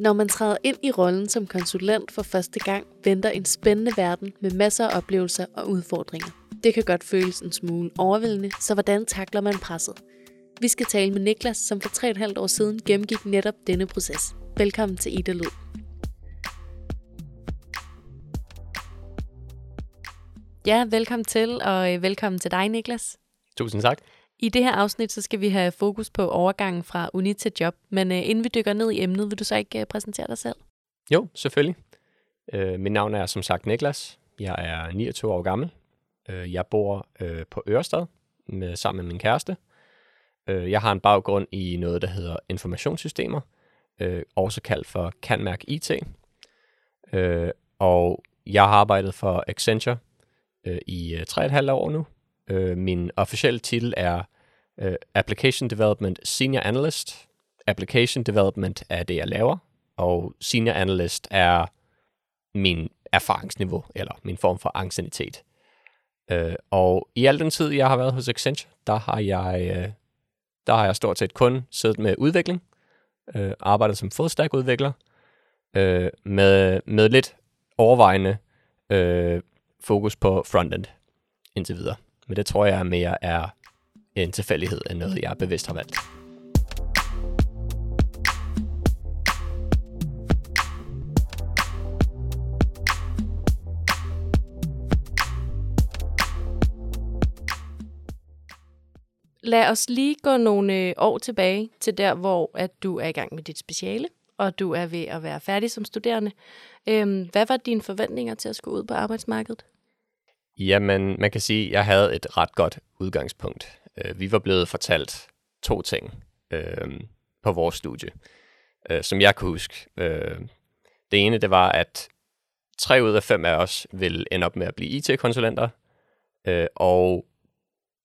Når man træder ind i rollen som konsulent for første gang, venter en spændende verden med masser af oplevelser og udfordringer. Det kan godt føles en smule overvældende, så hvordan takler man presset? Vi skal tale med Niklas, som for 3,5 år siden gennemgik netop denne proces. Velkommen til Ida Lyd. Ja, velkommen til, og øh, velkommen til dig, Niklas. Tusind tak. I det her afsnit, så skal vi have fokus på overgangen fra uni til job. Men øh, inden vi dykker ned i emnet, vil du så ikke øh, præsentere dig selv? Jo, selvfølgelig. Øh, mit navn er som sagt Niklas. Jeg er 29 år gammel. Øh, jeg bor øh, på Ørestad med, sammen med min kæreste. Øh, jeg har en baggrund i noget, der hedder informationssystemer, øh, også kaldt for Canmærk IT. Øh, og jeg har arbejdet for Accenture øh, i øh, uh, 3,5 år nu. Øh, min officielle titel er øh, Application Development Senior Analyst. Application Development er det, jeg laver, og Senior Analyst er min erfaringsniveau, eller min form for anciennitet. Øh, og i al den tid, jeg har været hos Accenture, der har jeg, øh, der har jeg stort set kun siddet med udvikling, øh, arbejdet som fullstack-udvikler, øh, med, med lidt overvejende øh, fokus på frontend indtil videre. Men det tror jeg mere er en tilfældighed end noget, jeg bevidst har valgt. Lad os lige gå nogle øh, år tilbage til der, hvor at du er i gang med dit speciale, og du er ved at være færdig som studerende. Øhm, hvad var dine forventninger til at skulle ud på arbejdsmarkedet? Jamen, man kan sige, at jeg havde et ret godt udgangspunkt. Øh, vi var blevet fortalt to ting øh, på vores studie, øh, som jeg kan huske. Øh, det ene, det var, at tre ud af fem af os ville ende op med at blive IT-konsulenter, øh, og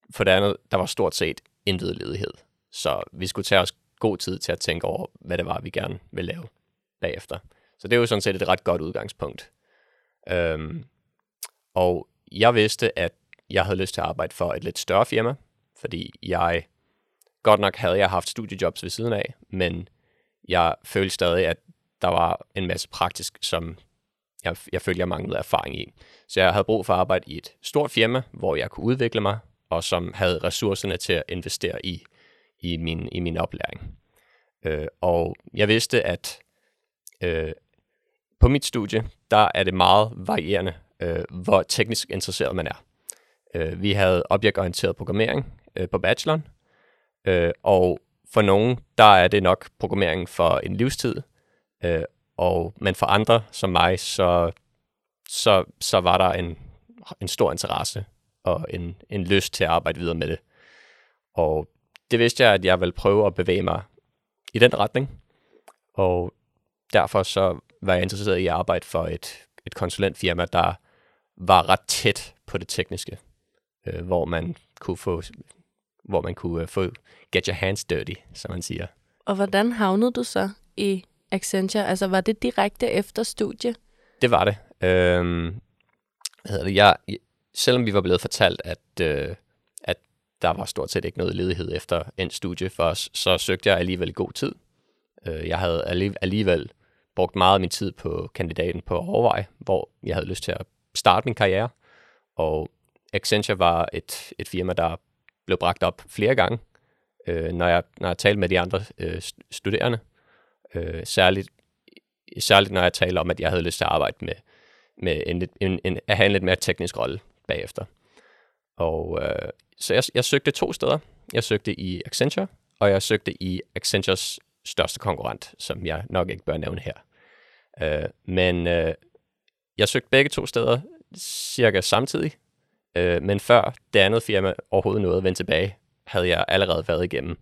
for det andet, der var stort set intet ledighed. Så vi skulle tage os god tid til at tænke over, hvad det var, vi gerne ville lave bagefter. Så det er jo sådan set et ret godt udgangspunkt. Øhm, og jeg vidste, at jeg havde lyst til at arbejde for et lidt større firma, fordi jeg, godt nok havde jeg haft studiejobs ved siden af, men jeg følte stadig, at der var en masse praktisk, som jeg, jeg følte, jeg manglede erfaring i. Så jeg havde brug for at arbejde i et stort firma, hvor jeg kunne udvikle mig, og som havde ressourcerne til at investere i, i, min, i min oplæring. Øh, og jeg vidste, at øh, på mit studie, der er det meget varierende, øh, hvor teknisk interesseret man er. Øh, vi havde objektorienteret programmering øh, på bacheloren, øh, og for nogen, der er det nok programmering for en livstid, øh, og, men for andre som mig, så, så, så var der en, en stor interesse og en, en lyst til at arbejde videre med det. Og det vidste jeg, at jeg ville prøve at bevæge mig i den retning, og derfor så var jeg interesseret i at arbejde for et, et konsulentfirma, der var ret tæt på det tekniske, øh, hvor man kunne få hvor man kunne uh, få get your hands dirty, som man siger. Og hvordan havnede du så i Accenture? Altså var det direkte efter studie? Det var det. Øhm, hvad hedder det? Jeg, selvom vi var blevet fortalt, at, øh, at der var stort set ikke noget ledighed efter en studie for os, så søgte jeg alligevel god tid. Øh, jeg havde alligevel brugt meget af min tid på kandidaten på at overveje, hvor jeg havde lyst til at starte min karriere. Og Accenture var et, et firma, der blev bragt op flere gange, øh, når, jeg, når jeg talte med de andre øh, studerende. Øh, særligt, særligt når jeg taler om, at jeg havde lyst til at arbejde med, med en, en, en, at have en lidt mere teknisk rolle bagefter. Og øh, så jeg, jeg søgte to steder. Jeg søgte i Accenture, og jeg søgte i Accentures største konkurrent, som jeg nok ikke bør nævne her. Øh, men øh, jeg søgte begge to steder cirka samtidig, øh, men før det andet firma overhovedet nåede at vende tilbage, havde jeg allerede været igennem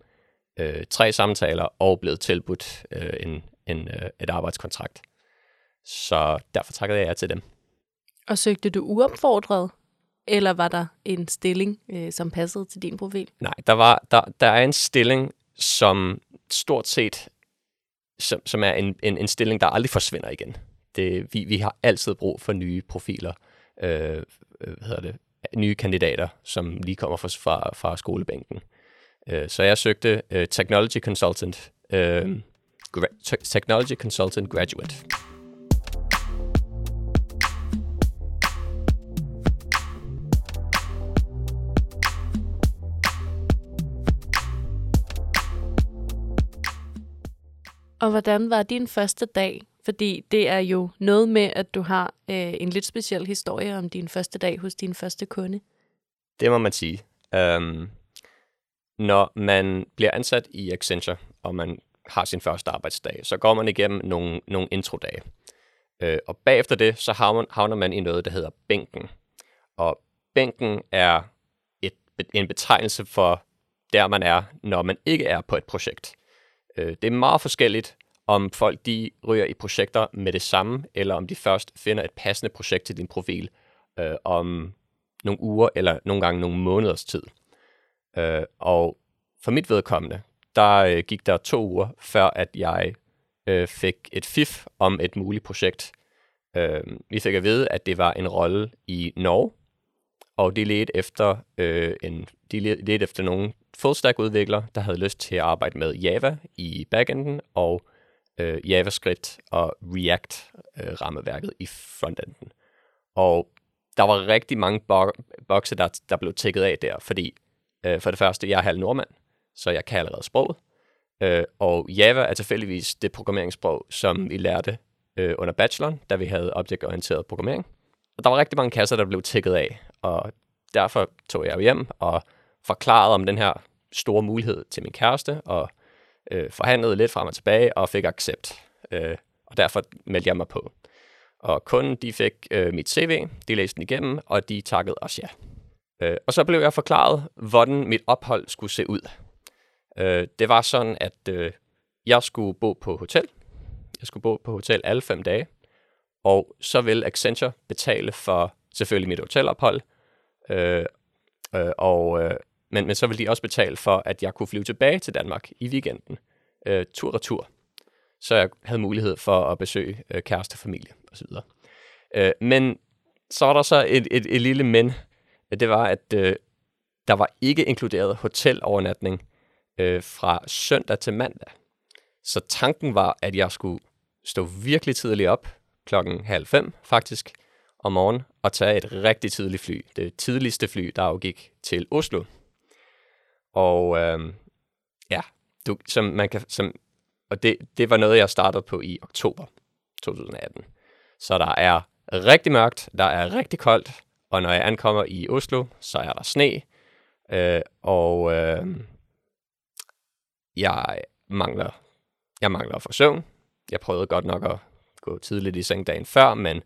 øh, tre samtaler og blevet tilbudt øh, en, en, øh, et arbejdskontrakt. Så derfor takkede jeg ja til dem. Og søgte du uopfordret, eller var der en stilling, øh, som passede til din profil? Nej, der, var, der, der er en stilling, som stort set som, som er en, en, en stilling, der aldrig forsvinder igen. Det, øh, vi, vi har altid brug for nye profiler, øh, øh, hvad hedder det, nye kandidater, som lige kommer fra, fra, fra skolebænken. Øh, så jeg søgte øh, Technology Consultant, øh, gra- Technology Consultant Graduate. Og hvordan var din første dag? Fordi det er jo noget med, at du har øh, en lidt speciel historie om din første dag hos din første kunde. Det må man sige. Um, når man bliver ansat i Accenture, og man har sin første arbejdsdag, så går man igennem nogle, nogle introdage. Øh, og bagefter det, så havner, man i noget, der hedder bænken. Og bænken er et, en betegnelse for der, man er, når man ikke er på et projekt. Øh, det er meget forskelligt, om folk de ryger i projekter med det samme, eller om de først finder et passende projekt til din profil øh, om nogle uger eller nogle gange nogle måneders tid. Øh, og for mit vedkommende, der øh, gik der to uger, før at jeg øh, fik et fif om et muligt projekt. Øh, vi fik at vide, at det var en rolle i Norge, og de ledte efter, øh, en, de ledte efter nogle full-stack-udviklere, der havde lyst til at arbejde med Java i backenden og øh, JavaScript og React-rammeværket øh, i frontenden. Og der var rigtig mange bokse, der, der blev tækket af der, fordi øh, for det første, jeg er halv nordmand, så jeg kan allerede sproget. Øh, og Java er tilfældigvis det programmeringssprog, som vi lærte øh, under bacheloren, da vi havde objektorienteret programmering. Og der var rigtig mange kasser, der blev tækket af, og derfor tog jeg hjem og forklarede om den her store mulighed til min kæreste, og øh, forhandlede lidt frem og tilbage, og fik accept. Øh, og derfor meldte jeg mig på. Og kunden, de fik øh, mit CV, de læste den igennem, og de takkede os ja. Øh, og så blev jeg forklaret, hvordan mit ophold skulle se ud. Øh, det var sådan, at øh, jeg skulle bo på hotel. Jeg skulle bo på hotel alle fem dage. Og så vil Accenture betale for selvfølgelig mit hotelophold. Øh, øh, og, øh, men, men så ville de også betale for, at jeg kunne flyve tilbage til Danmark i weekenden. Øh, tur-retur. Så jeg havde mulighed for at besøge øh, kæreste, familie osv. Øh, men så var der så et, et, et lille men. Det var, at øh, der var ikke inkluderet hotelovernatning øh, fra søndag til mandag. Så tanken var, at jeg skulle stå virkelig tidligt op, klokken halv fem faktisk, om morgenen, og tage et rigtig tidligt fly. Det tidligste fly, der afgik til Oslo. Og øh, ja, du, som man kan, som, og det, det var noget, jeg startede på i oktober 2018. Så der er rigtig mørkt, der er rigtig koldt, og når jeg ankommer i Oslo, så er der sne, øh, og øh, jeg mangler jeg mangler at få søvn. Jeg prøvede godt nok at gå tidligt i seng dagen før, men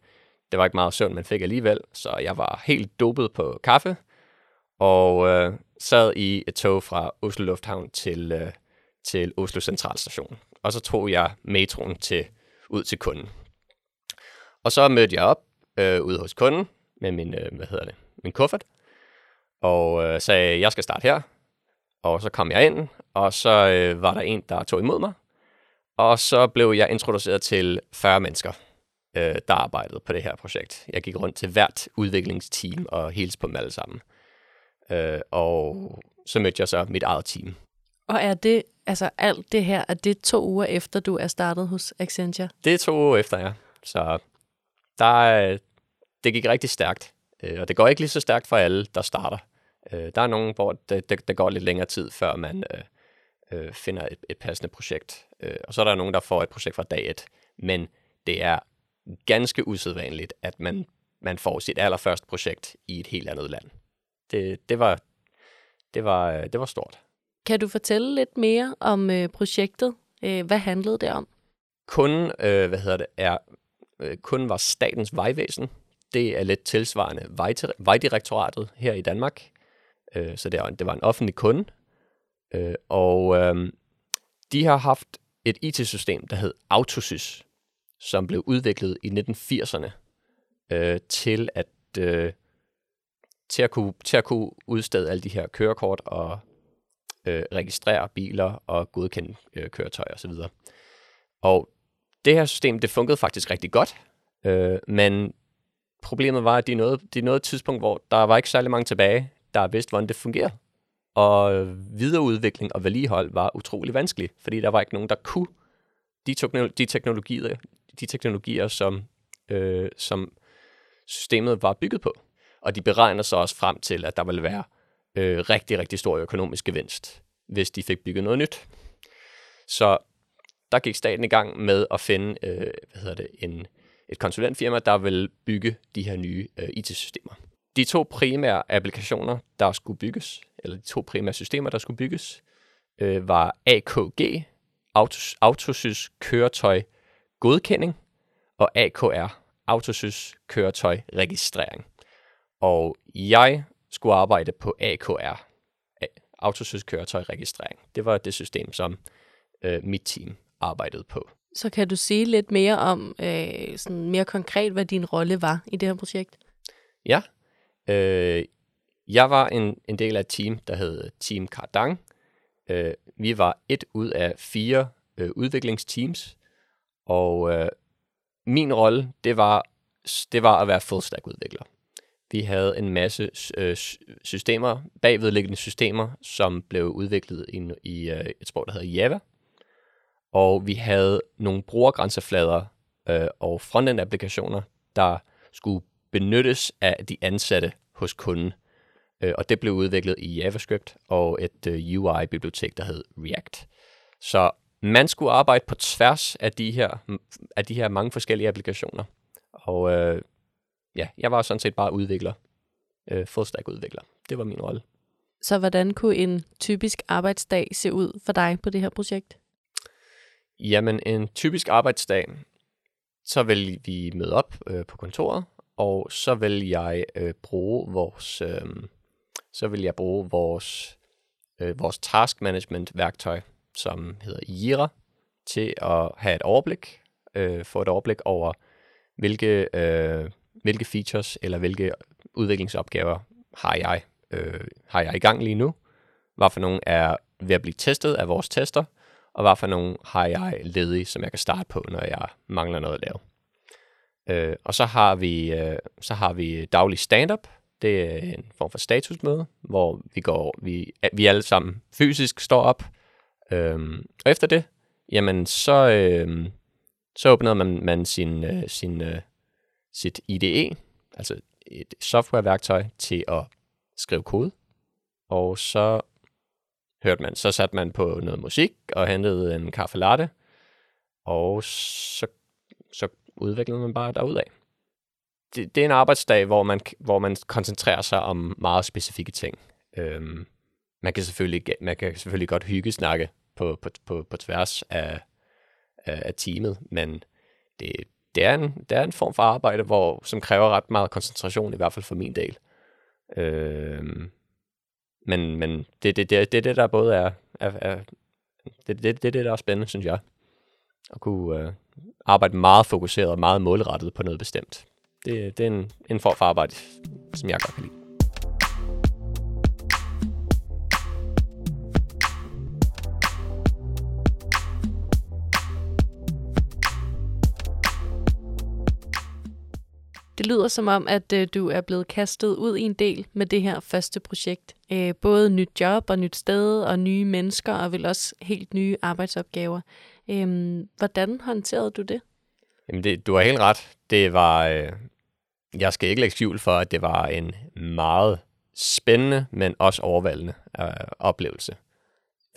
det var ikke meget søvn, man fik alligevel, så jeg var helt dopet på kaffe, og øh, sad i et tog fra Oslo Lufthavn til, øh, til Oslo Centralstation. Og så tog jeg metroen til, ud til kunden. Og så mødte jeg op øh, ude hos kunden med min, øh, hvad hedder det, min kuffert, og øh, sagde, jeg skal starte her. Og så kom jeg ind, og så øh, var der en, der tog imod mig. Og så blev jeg introduceret til 40 mennesker, øh, der arbejdede på det her projekt. Jeg gik rundt til hvert udviklingsteam og hilste på dem alle sammen. Øh, og så mødte jeg så mit eget team. Og er det, altså alt det her, er det to uger efter, du er startet hos Accenture? Det er to uger efter, ja. Så der, det gik rigtig stærkt. Øh, og det går ikke lige så stærkt for alle, der starter. Øh, der er nogen, hvor det, det, det går lidt længere tid, før man øh, øh, finder et, et passende projekt. Øh, og så er der nogen, der får et projekt fra dag et. Men det er ganske usædvanligt, at man, man får sit allerførste projekt i et helt andet land. Det, det, var, det, var, det var stort. Kan du fortælle lidt mere om øh, projektet? Øh, hvad handlede det om? Kunden, øh, hvad hedder det, er, øh, kunden var Statens Vejvæsen. Det er lidt tilsvarende Vejdirektoratet her i Danmark. Øh, så det var, det var en offentlig kunde. Øh, og øh, de har haft et IT-system, der hed Autosys, som blev udviklet i 1980'erne øh, til at øh, til at kunne til at kunne udstede alle de her kørekort og øh, registrere biler og godkende øh, køretøjer osv. Og, og det her system, det fungerede faktisk rigtig godt, øh, men problemet var, at de nåede, de nåede et tidspunkt, hvor der var ikke særlig mange tilbage, der vidste, hvordan det fungerede. Og videreudvikling og vedligehold var utrolig vanskeligt, fordi der var ikke nogen, der kunne de, de, teknologier, de teknologier, som, øh, som systemet var bygget på. Og de beregner så også frem til, at der vil være øh, rigtig, rigtig stor økonomisk gevinst, hvis de fik bygget noget nyt. Så der gik staten i gang med at finde øh, hvad hedder det, en, et konsulentfirma, der vil bygge de her nye øh, IT-systemer. De to primære applikationer, der skulle bygges, eller de to primære systemer, der skulle bygges, øh, var AKG, Autos, Autosys Køretøj Godkending, og AKR, Autosys Køretøj Registrering. Og jeg skulle arbejde på AKR, Autosys Køretøj Registrering. Det var det system, som øh, mit team arbejdede på. Så kan du sige lidt mere om, øh, sådan mere konkret, hvad din rolle var i det her projekt? Ja. Øh, jeg var en, en del af et team, der hed Team Cardang. Øh, vi var et ud af fire øh, udviklingsteams, og øh, min rolle, det var, det var at være full stack udvikler. Vi havde en masse øh, systemer, bagvedliggende systemer, som blev udviklet i, i øh, et sprog, der hedder Java. Og vi havde nogle brugergrænseflader øh, og frontend-applikationer, der skulle benyttes af de ansatte hos kunden. Øh, og det blev udviklet i JavaScript og et øh, UI-bibliotek, der hed React. Så man skulle arbejde på tværs af de her, af de her mange forskellige applikationer. Og øh, ja, jeg var sådan set bare udvikler. Øh, full stack udvikler. Det var min rolle. Så hvordan kunne en typisk arbejdsdag se ud for dig på det her projekt? Jamen, en typisk arbejdsdag, så vil vi møde op øh, på kontoret, og så vil jeg øh, bruge vores, øh, så vil jeg bruge vores, øh, vores task management værktøj, som hedder Jira, til at have et overblik, øh, få et overblik over, hvilke, øh, hvilke features eller hvilke udviklingsopgaver har jeg, øh, har jeg i gang lige nu. Hvad for nogle er ved at blive testet af vores tester, og hvad for nogle har jeg ledige, som jeg kan starte på, når jeg mangler noget at lave. Øh, og så har vi øh, så har vi daglig stand-up. Det er en form for statusmøde, hvor vi går vi, vi alle sammen fysisk står op. Øh, og efter det, jamen så øh, så åbner man, man sin, øh, sin øh, sit IDE, altså et softwareværktøj til at skrive kode. Og så hørte man, så satte man på noget musik og hentede en kaffe latte, og så, så udviklede man bare derudad. Det, det er en arbejdsdag, hvor man, hvor man koncentrerer sig om meget specifikke ting. Øhm, man, kan selvfølgelig, man kan selvfølgelig godt hygge snakke på, på, på, på tværs af, af, af teamet, men det, det, er en, det er en form for arbejde, hvor, som kræver ret meget koncentration, i hvert fald for min del. Øh, men, men det er det, det, det, det, der både er, er, er det, det, det, det, der er spændende, synes jeg. At kunne øh, arbejde meget fokuseret og meget målrettet på noget bestemt. Det, det er en, en form for arbejde, som jeg godt kan lide. Lyder som om, at øh, du er blevet kastet ud i en del med det her første projekt. Øh, både nyt job og nyt sted og nye mennesker og vel også helt nye arbejdsopgaver. Øh, hvordan håndterede du det? Jamen det, du har helt ret. Det var, øh, jeg skal ikke lægge skjul for, at det var en meget spændende, men også overvældende øh, oplevelse.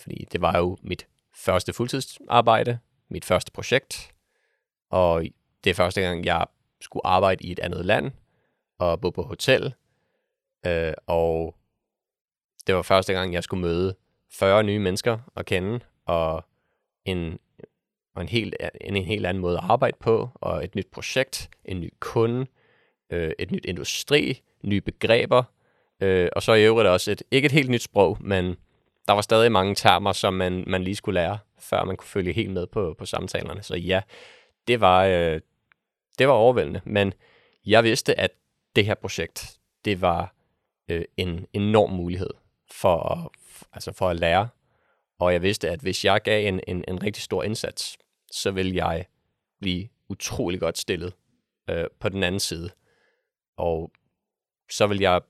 Fordi det var jo mit første fuldtidsarbejde, mit første projekt, og det er første gang, jeg skulle arbejde i et andet land og bo på hotel. Øh, og det var første gang, jeg skulle møde 40 nye mennesker at kende, og en, og en, helt, en, en helt anden måde at arbejde på, og et nyt projekt, en ny kunde, øh, et nyt industri, nye begreber, øh, og så i øvrigt også et, ikke et helt nyt sprog, men der var stadig mange termer, som man, man lige skulle lære, før man kunne følge helt med på, på samtalerne. Så ja, det var, øh, det var overvældende, men jeg vidste, at det her projekt, det var øh, en enorm mulighed for at, altså for at lære. Og jeg vidste, at hvis jeg gav en, en, en rigtig stor indsats, så ville jeg blive utrolig godt stillet øh, på den anden side. Og så vil jeg,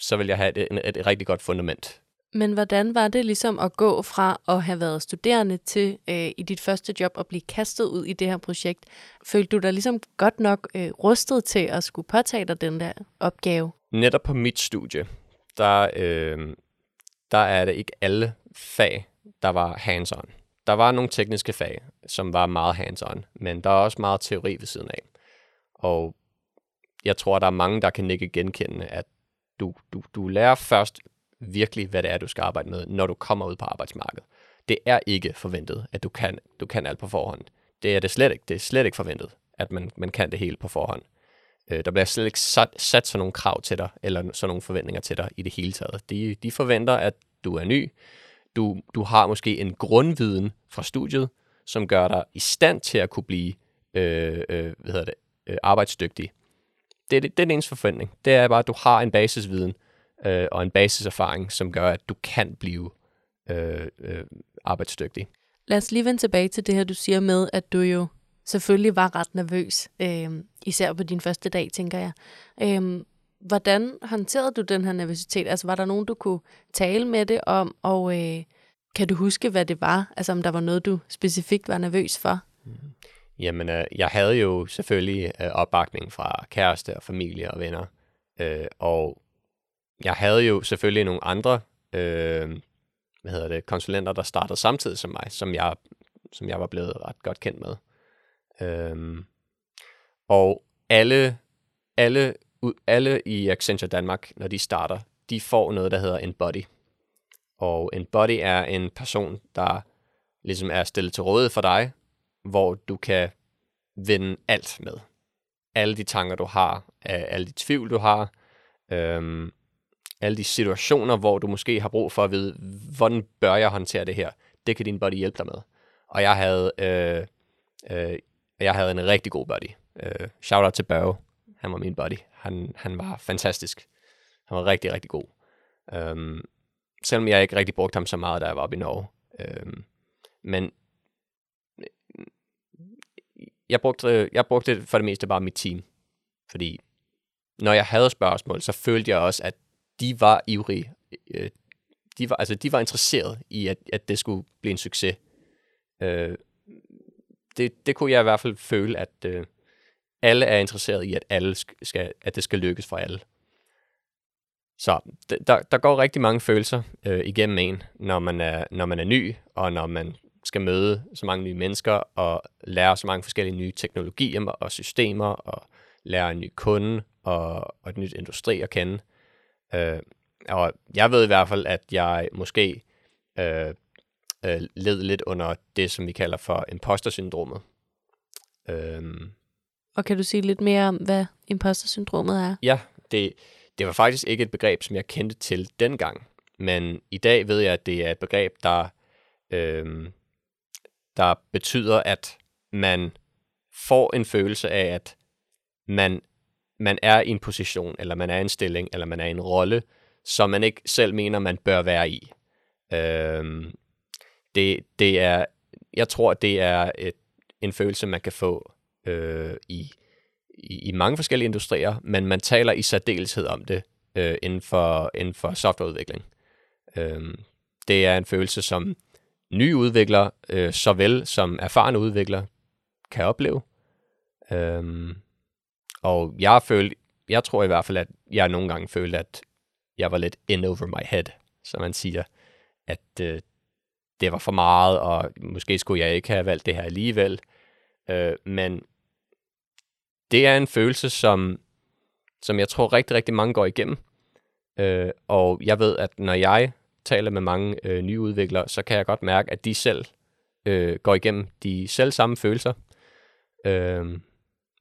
så vil jeg have et, et, et rigtig godt fundament. Men hvordan var det ligesom at gå fra at have været studerende til øh, i dit første job at blive kastet ud i det her projekt? Følte du dig ligesom godt nok øh, rustet til at skulle påtage dig den der opgave? Netop på mit studie, der, øh, der er det ikke alle fag, der var hands-on. Der var nogle tekniske fag, som var meget hands-on, men der er også meget teori ved siden af. Og jeg tror, der er mange, der kan ikke genkende, at du, du, du lærer først virkelig, hvad det er, du skal arbejde med, når du kommer ud på arbejdsmarkedet. Det er ikke forventet, at du kan, du kan alt på forhånd. Det er det slet ikke. Det er slet ikke forventet, at man, man kan det hele på forhånd. Øh, der bliver slet ikke sat, sat sådan nogle krav til dig, eller sådan nogle forventninger til dig i det hele taget. De, de forventer, at du er ny. Du, du har måske en grundviden fra studiet, som gør dig i stand til at kunne blive øh, øh, hvad hedder det, øh, arbejdsdygtig. Det, det, det er den eneste forventning. Det er bare, at du har en basisviden, øh, og en basiserfaring, som gør, at du kan blive øh, øh, arbejdsdygtig. Lad os lige vende tilbage til det her, du siger med, at du jo selvfølgelig var ret nervøs, øh, især på din første dag, tænker jeg. Øh, hvordan håndterede du den her nervøsitet? Altså, var der nogen, du kunne tale med det om, og øh, kan du huske, hvad det var? Altså, om der var noget, du specifikt var nervøs for? Mm. Jamen, øh, jeg havde jo selvfølgelig øh, opbakning fra kæreste og familie og venner, øh, og jeg havde jo selvfølgelig nogle andre øh, hvad hedder det, konsulenter, der startede samtidig som mig, som jeg, som jeg var blevet ret godt kendt med. Øh, og alle, alle, alle i Accenture Danmark, når de starter, de får noget, der hedder en body. Og en body er en person, der ligesom er stillet til rådighed for dig, hvor du kan vende alt med. Alle de tanker, du har, alle de tvivl, du har, øhm, alle de situationer, hvor du måske har brug for at vide, hvordan bør jeg håndtere det her? Det kan din buddy hjælpe dig med. Og jeg havde, øh, øh, jeg havde en rigtig god buddy. Øh, shout out til Børge. Han var min buddy. Han, han var fantastisk. Han var rigtig, rigtig god. Øhm, selvom jeg ikke rigtig brugte ham så meget, da jeg var oppe i Norge. Øhm, men øh, jeg brugte, jeg brugte for det meste bare mit team. Fordi når jeg havde spørgsmål, så følte jeg også, at de var ivrige. Øh, de var, altså, de var interesseret i, at, at det skulle blive en succes. Øh, det, det kunne jeg i hvert fald føle, at øh, alle er interesseret i, at, alle skal, at det skal lykkes for alle. Så der, der går rigtig mange følelser øh, igennem en, når man, er, når man er ny, og når man skal møde så mange nye mennesker, og lære så mange forskellige nye teknologier og systemer, og lære en ny kunde og, og et nyt industri at kende. Øh, og jeg ved i hvert fald, at jeg måske øh, øh, led lidt under det, som vi kalder for imposter-syndromet. Øh, og kan du sige lidt mere om, hvad imposter-syndromet er? Ja, det, det var faktisk ikke et begreb, som jeg kendte til dengang. Men i dag ved jeg, at det er et begreb, der, øh, der betyder, at man får en følelse af, at man man er i en position, eller man er i en stilling, eller man er i en rolle, som man ikke selv mener, man bør være i. Øhm, det, det er, jeg tror, det er et, en følelse, man kan få øh, i, i, i mange forskellige industrier, men man taler i særdeleshed om det øh, inden, for, inden for softwareudvikling. Øhm, det er en følelse, som nye udviklere, øh, såvel som erfarne udviklere, kan opleve. Øhm, og jeg følte, jeg tror i hvert fald, at jeg nogle gange følte, at jeg var lidt in over my head, som man siger. At øh, det var for meget, og måske skulle jeg ikke have valgt det her alligevel. Øh, men det er en følelse, som, som jeg tror rigtig, rigtig mange går igennem. Øh, og jeg ved, at når jeg taler med mange øh, nye udviklere, så kan jeg godt mærke, at de selv øh, går igennem de selv samme følelser. Øh,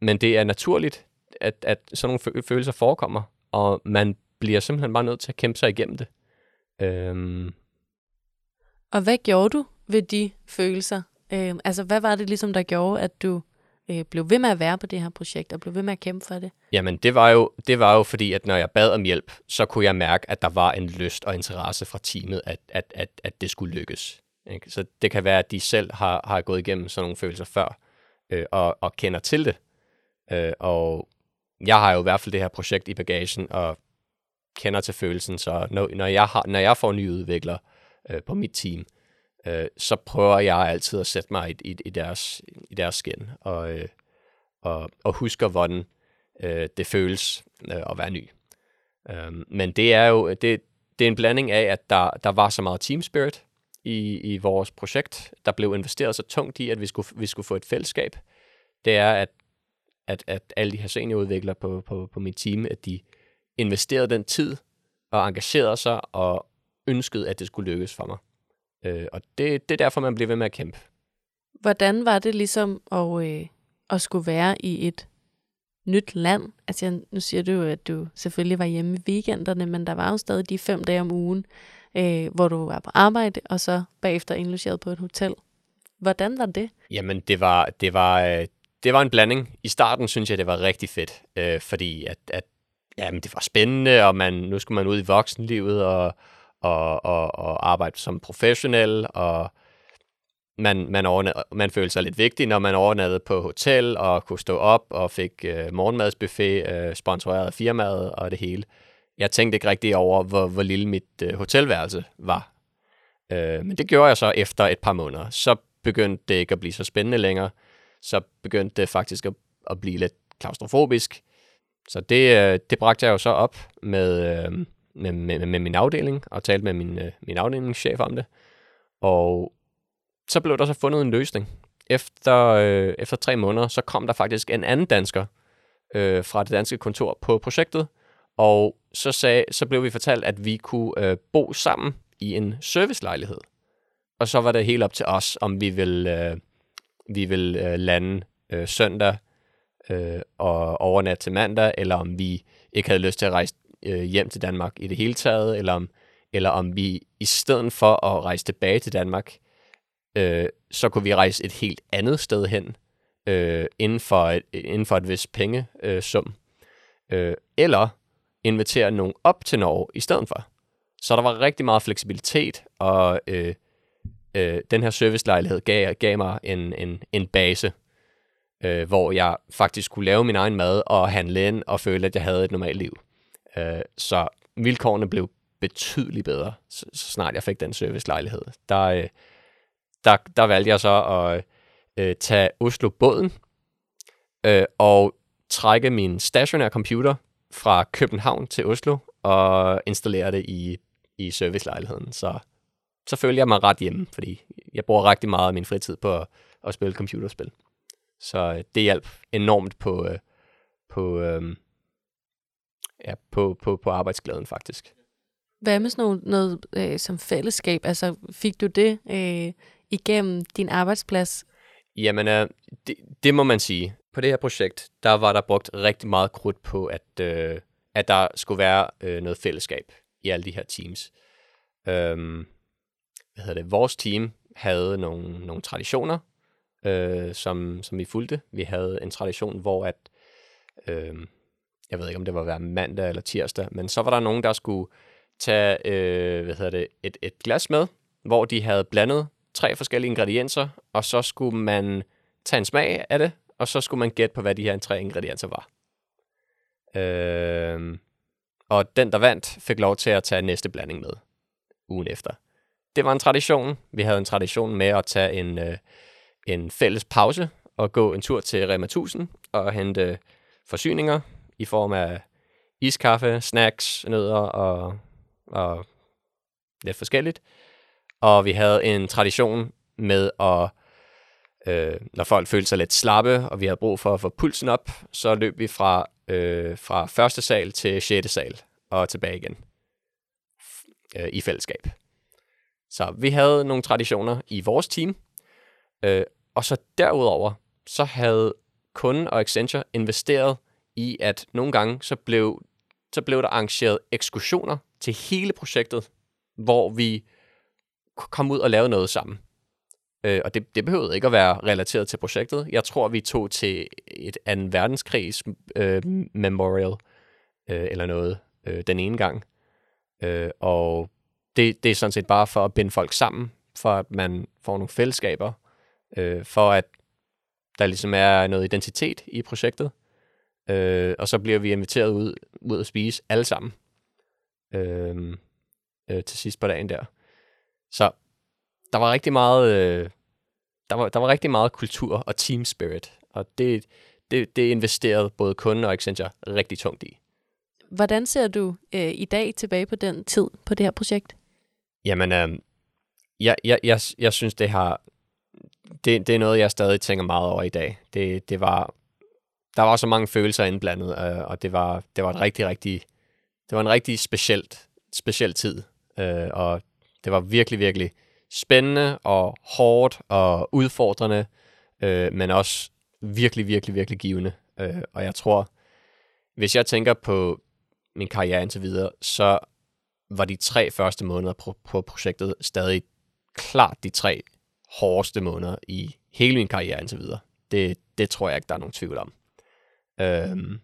men det er naturligt at, at sådan nogle følelser forekommer, og man bliver simpelthen bare nødt til at kæmpe sig igennem det. Øhm. Og hvad gjorde du ved de følelser? Øhm, altså, hvad var det ligesom, der gjorde, at du øh, blev ved med at være på det her projekt, og blev ved med at kæmpe for det? Jamen, det var, jo, det var jo fordi, at når jeg bad om hjælp, så kunne jeg mærke, at der var en lyst og interesse fra teamet, at, at, at, at det skulle lykkes. Ikke? Så det kan være, at de selv har, har gået igennem sådan nogle følelser før, øh, og, og kender til det. Øh, og jeg har jo i hvert fald det her projekt i bagagen, og kender til følelsen, så når, når, jeg, har, når jeg får nye udviklere øh, på mit team, øh, så prøver jeg altid at sætte mig i, i, i, deres, i deres skin, og, øh, og, og husker, hvordan øh, det føles øh, at være ny. Øh, men det er jo det, det er en blanding af, at der, der var så meget team spirit i, i vores projekt. Der blev investeret så tungt i, at vi skulle, vi skulle få et fællesskab. Det er, at, at, at alle de her seniorudviklere på, på, på mit team, at de investerede den tid og engagerede sig og ønskede, at det skulle lykkes for mig. Øh, og det, det er derfor, man bliver ved med at kæmpe. Hvordan var det ligesom at, øh, at skulle være i et nyt land? Altså, nu siger du jo, at du selvfølgelig var hjemme i weekenderne, men der var jo stadig de fem dage om ugen, øh, hvor du var på arbejde, og så bagefter indlogeret på et hotel. Hvordan var det? Jamen, det var, det var, øh, det var en blanding. I starten synes jeg, det var rigtig fedt, øh, fordi at, at jamen, det var spændende, og man, nu skulle man ud i voksenlivet og, og, og, og arbejde som professionel, og man, man, man følte sig lidt vigtig, når man overnattede på hotel og kunne stå op og fik øh, morgenmadsbuffet øh, sponsoreret af firmaet og det hele. Jeg tænkte ikke rigtig over, hvor, hvor lille mit øh, hotelværelse var. Øh, men det gjorde jeg så efter et par måneder. Så begyndte det ikke at blive så spændende længere. Så begyndte det faktisk at, at blive lidt klaustrofobisk. Så det, øh, det bragte jeg jo så op øh, med, med, med, med min afdeling og talte med min, øh, min afdelingschef om det. Og så blev der så fundet en løsning. Efter, øh, efter tre måneder, så kom der faktisk en anden dansker øh, fra det danske kontor på projektet, og så, sagde, så blev vi fortalt, at vi kunne øh, bo sammen i en servicelejlighed. Og så var det helt op til os, om vi ville... øh, vi vil øh, lande øh, søndag øh, og overnat til mandag, eller om vi ikke havde lyst til at rejse øh, hjem til Danmark i det hele taget, eller om, eller om vi i stedet for at rejse tilbage til Danmark, øh, så kunne vi rejse et helt andet sted hen, øh, inden, for et, inden for et vis pengesum. Øh, øh, eller invitere nogen op til Norge i stedet for. Så der var rigtig meget fleksibilitet, og øh, øh, den her servicelejlighed gav, gav mig en, en, en base, øh, hvor jeg faktisk kunne lave min egen mad og handle ind og føle, at jeg havde et normalt liv. Øh, så vilkårene blev betydeligt bedre, så, så snart jeg fik den servicelejlighed. Der, øh, der, der valgte jeg så at øh, tage Oslo-båden øh, og trække min stationære computer fra København til Oslo og installere det i, i servicelejligheden. Så, så følte jeg mig ret hjemme, fordi jeg bruger rigtig meget af min fritid på at, at spille computerspil. Så øh, det hjalp enormt på, øh, på, øh, ja, på, på, på arbejdsglæden faktisk. Hvad med sådan noget, noget øh, som fællesskab? Altså fik du det øh, igennem din arbejdsplads? Jamen, øh, det, det må man sige. På det her projekt, der var der brugt rigtig meget krudt på, at, øh, at der skulle være øh, noget fællesskab i alle de her teams. Øhm, hvad hedder det? Vores team havde nogle, nogle traditioner, øh, som, som vi fulgte. Vi havde en tradition, hvor at, øh, jeg ved ikke, om det var hver mandag eller tirsdag, men så var der nogen, der skulle tage øh, hvad hedder det, et, et glas med, hvor de havde blandet tre forskellige ingredienser, og så skulle man tage en smag af det, og så skulle man gætte på, hvad de her tre ingredienser var. Øh, og den, der vandt, fik lov til at tage næste blanding med ugen efter. Det var en tradition. Vi havde en tradition med at tage en, øh, en fælles pause og gå en tur til Rema 1000 og hente øh, forsyninger i form af iskaffe, snacks, nødder og, og lidt forskelligt. Og vi havde en tradition med at, øh, når folk følte sig lidt slappe, og vi havde brug for at få pulsen op, så løb vi fra, øh, fra første sal til sjette sal og tilbage igen øh, i fællesskab. Så vi havde nogle traditioner i vores team, øh, og så derudover, så havde kunden og Accenture investeret i, at nogle gange, så blev, så blev der arrangeret ekskursioner til hele projektet, hvor vi kom ud og lavede noget sammen. Øh, og det, det behøvede ikke at være relateret til projektet. Jeg tror, vi tog til et anden verdenskrigs øh, memorial øh, eller noget øh, den ene gang. Øh, og det, det er sådan set bare for at binde folk sammen, for at man får nogle fællesskaber, øh, for at der ligesom er noget identitet i projektet. Øh, og så bliver vi inviteret ud, ud at spise alle sammen. øh, øh, til sidst på dagen der. Så der var rigtig meget, øh, der var, der var rigtig meget kultur og team spirit, og det, det, det investerede både kunden og Accenture rigtig tungt i. Hvordan ser du øh, i dag tilbage på den tid på det her projekt? Jamen, øh, jeg, jeg, jeg, jeg synes, det har det, det er noget, jeg stadig tænker meget over i dag. Det, det var, der var så mange følelser indblandet, øh, og det var, det var et rigtig, rigtig, det var en rigtig specielt, speciel tid, øh, og det var virkelig, virkelig spændende og hårdt og udfordrende, øh, men også virkelig, virkelig, virkelig givende. Øh, og jeg tror, hvis jeg tænker på min karriere indtil videre, så var de tre første måneder på, på projektet stadig klart de tre hårdeste måneder i hele min karriere indtil videre. Det, det tror jeg ikke, der er nogen tvivl om. Øhm,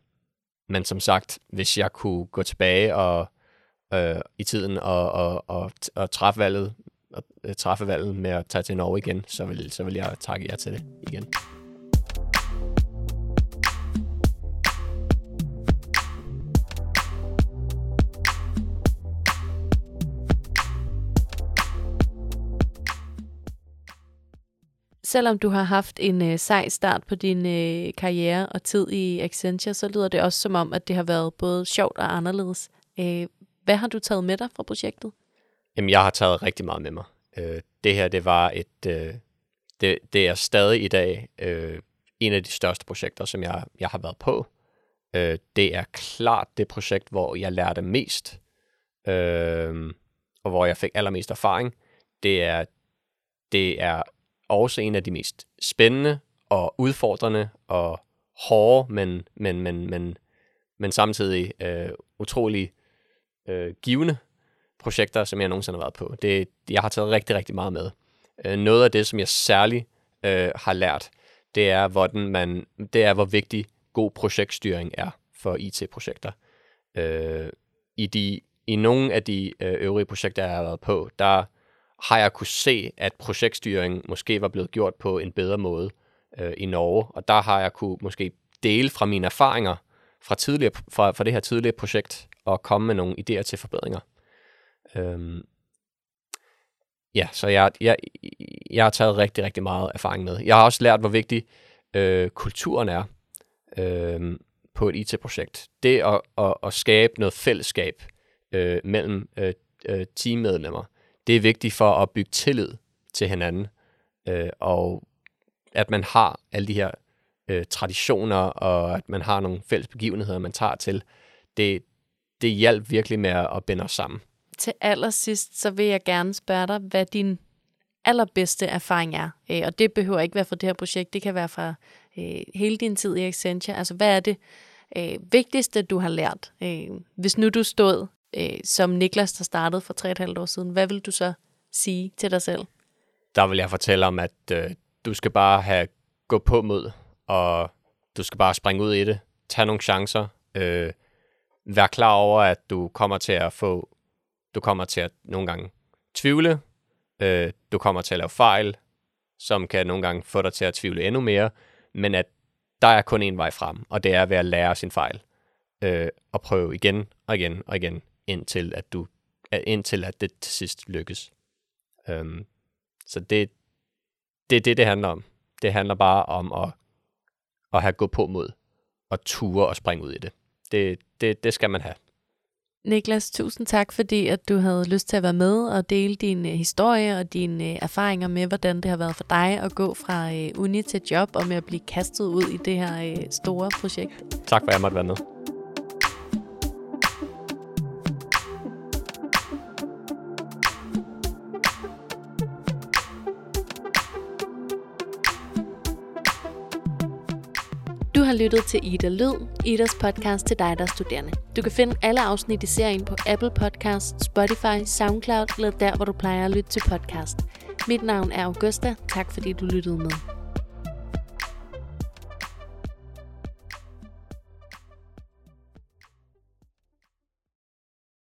men som sagt, hvis jeg kunne gå tilbage og øh, i tiden og, og, og, og træffe valget, og, øh, træffe valget med at tage til Norge igen, så vil, så vil jeg takke jer til det igen. Selvom du har haft en øh, sej start på din øh, karriere og tid i Accenture, så lyder det også som om, at det har været både sjovt og anderledes. Øh, hvad har du taget med dig fra projektet? Jamen, jeg har taget rigtig meget med mig. Øh, det her, det var et... Øh, det, det er stadig i dag øh, en af de største projekter, som jeg, jeg har været på. Øh, det er klart det projekt, hvor jeg lærte mest, øh, og hvor jeg fik allermest erfaring. Det er, det er også en af de mest spændende og udfordrende og hårde, men, men, men, men, men samtidig øh, utrolig øh, givende projekter, som jeg nogensinde har været på. Det, jeg har taget rigtig, rigtig meget med. Øh, noget af det, som jeg særligt øh, har lært, det er, hvordan man, det er, hvor vigtig god projektstyring er for IT-projekter. Øh, i, de, I nogle af de øh, øvrige projekter, jeg har været på, der har jeg kunne se, at projektstyring måske var blevet gjort på en bedre måde øh, i Norge, og der har jeg kunne måske dele fra mine erfaringer fra, tidligere, fra, fra det her tidligere projekt, og komme med nogle idéer til forbedringer. Øhm, ja, så jeg, jeg, jeg har taget rigtig, rigtig meget erfaring med. Jeg har også lært, hvor vigtig øh, kulturen er øh, på et IT-projekt. Det at, at, at skabe noget fællesskab øh, mellem øh, øh, teammedlemmer, det er vigtigt for at bygge tillid til hinanden, øh, og at man har alle de her øh, traditioner, og at man har nogle fælles begivenheder, man tager til. Det, det hjælper virkelig med at binde os sammen. Til allersidst, så vil jeg gerne spørge dig, hvad din allerbedste erfaring er. Øh, og det behøver ikke være fra det her projekt, det kan være fra øh, hele din tid i Accenture. Altså, hvad er det øh, vigtigste, du har lært? Øh, hvis nu du stod øh, som Niklas, der startede for 3,5 år siden, hvad vil du så sige til dig selv? Der vil jeg fortælle om, at øh, du skal bare have gå på mod, og du skal bare springe ud i det. Tag nogle chancer. Øh, vær klar over, at du kommer til at få, du kommer til at nogle gange tvivle. Øh, du kommer til at lave fejl, som kan nogle gange få dig til at tvivle endnu mere. Men at der er kun en vej frem, og det er ved at lære sin fejl. Øh, og prøve igen og igen og igen indtil at du indtil at det til sidst lykkes. Um, så det, det er det, det handler om. Det handler bare om at, at have gået på mod og ture og springe ud i det. Det, det, det skal man have. Niklas, tusind tak, fordi at du havde lyst til at være med og dele din uh, historie og dine uh, erfaringer med, hvordan det har været for dig at gå fra uh, uni til job og med at blive kastet ud i det her uh, store projekt. Tak for, at jeg måtte være med. Har lyttet til Ida Lyd, Idas podcast til dig, der er studerende. Du kan finde alle afsnit i serien på Apple Podcasts, Spotify, SoundCloud eller der, hvor du plejer at lytte til podcast. Mit navn er Augusta. Tak fordi du lyttede med.